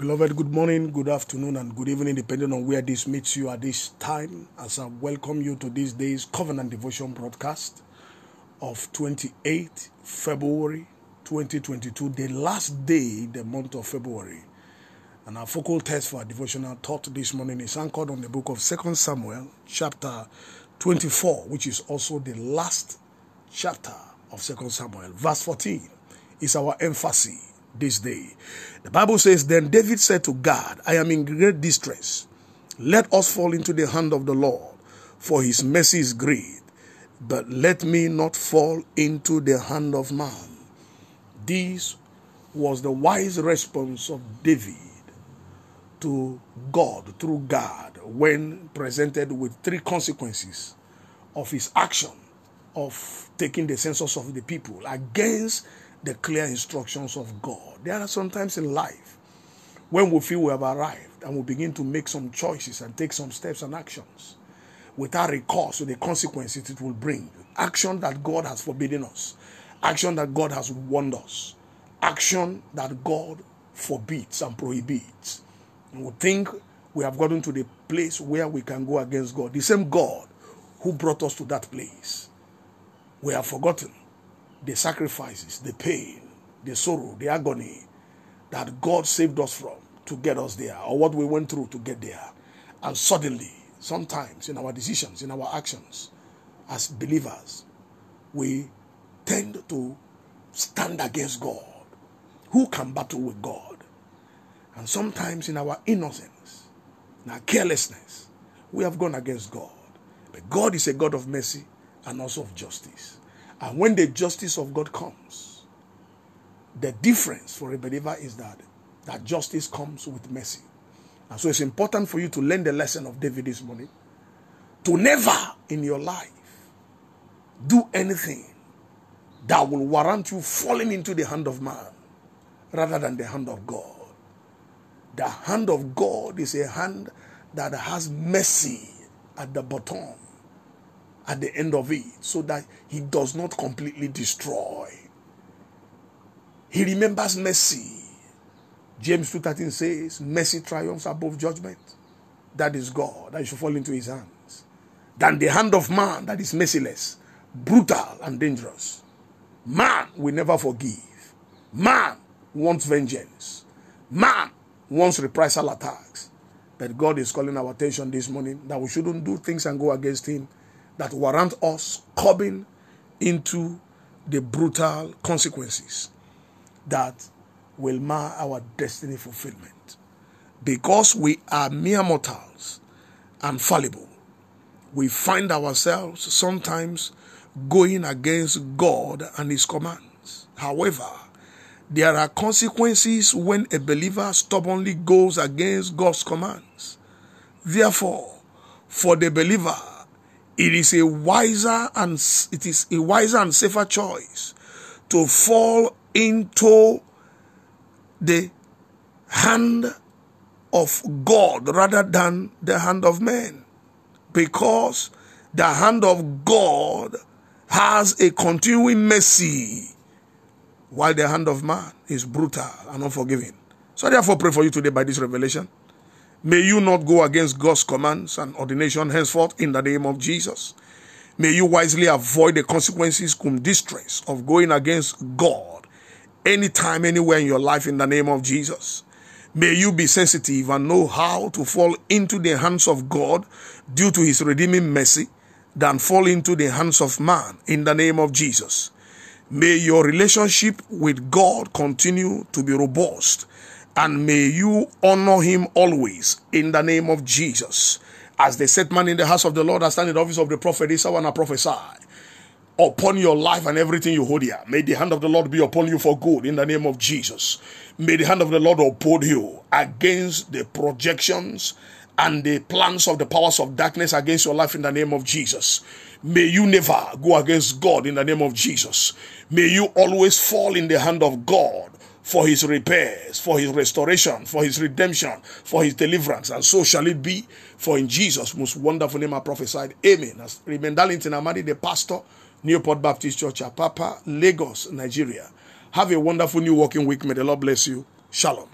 Beloved, good morning, good afternoon, and good evening, depending on where this meets you at this time. As I welcome you to this day's Covenant Devotion broadcast of 28 February 2022, the last day, the month of February. And our focal text for our devotional thought this morning is anchored on the book of 2 Samuel, chapter 24, which is also the last chapter of 2 Samuel. Verse 14 is our emphasis this day. The Bible says, Then David said to God, I am in great distress. Let us fall into the hand of the Lord, for his mercy is great. But let me not fall into the hand of man. This was the wise response of David to God through God when presented with three consequences of his action of taking the census of the people against the clear instructions of God. There are sometimes in life when we feel we have arrived and we begin to make some choices and take some steps and actions without recourse to the consequences it will bring. Action that God has forbidden us, action that God has warned us, action that God forbids and prohibits. And we think we have gotten to the place where we can go against God. The same God who brought us to that place. We have forgotten the sacrifices, the pain, the sorrow, the agony that God saved us from to get us there, or what we went through to get there. And suddenly, sometimes in our decisions, in our actions, as believers, we tend to stand against God. Who can battle with God? And sometimes in our innocence, in our carelessness, we have gone against God. But God is a God of mercy and also of justice. And when the justice of God comes, the difference for a believer is that that justice comes with mercy. And so it's important for you to learn the lesson of David this morning. To never in your life do anything that will warrant you falling into the hand of man rather than the hand of God. The hand of God is a hand that has mercy at the bottom at the end of it so that he does not completely destroy. He remembers mercy. James 2.13 says, mercy triumphs above judgment. That is God, that should fall into his hands. Than the hand of man that is merciless, brutal, and dangerous. Man will never forgive. Man wants vengeance. Man wants reprisal attacks. But God is calling our attention this morning that we shouldn't do things and go against him that warrant us coming into the brutal consequences that will mar our destiny fulfillment. Because we are mere mortals and fallible, we find ourselves sometimes going against God and His commands. However, there are consequences when a believer stubbornly goes against God's commands. Therefore, for the believer, it is a wiser and it is a wiser and safer choice to fall into the hand of God rather than the hand of man because the hand of God has a continuing mercy while the hand of man is brutal and unforgiving. So therefore pray for you today by this revelation May you not go against God's commands and ordination henceforth in the name of Jesus. May you wisely avoid the consequences cum distress of going against God anytime, anywhere in your life in the name of Jesus. May you be sensitive and know how to fall into the hands of God due to his redeeming mercy than fall into the hands of man in the name of Jesus. May your relationship with God continue to be robust and may you honor him always in the name of Jesus. As the set man in the house of the Lord, I stand in the office of the prophet hour and I prophesy upon your life and everything you hold here. May the hand of the Lord be upon you for good in the name of Jesus. May the hand of the Lord uphold you against the projections and the plans of the powers of darkness against your life in the name of Jesus. May you never go against God in the name of Jesus. May you always fall in the hand of God for his repairs, for his restoration, for his redemption, for his deliverance. And so shall it be. For in Jesus' most wonderful name I prophesied. Amen. As Remain Darlington Amadi, the pastor, Newport Baptist Church, Apapa, Lagos, Nigeria. Have a wonderful new working week. May the Lord bless you. Shalom.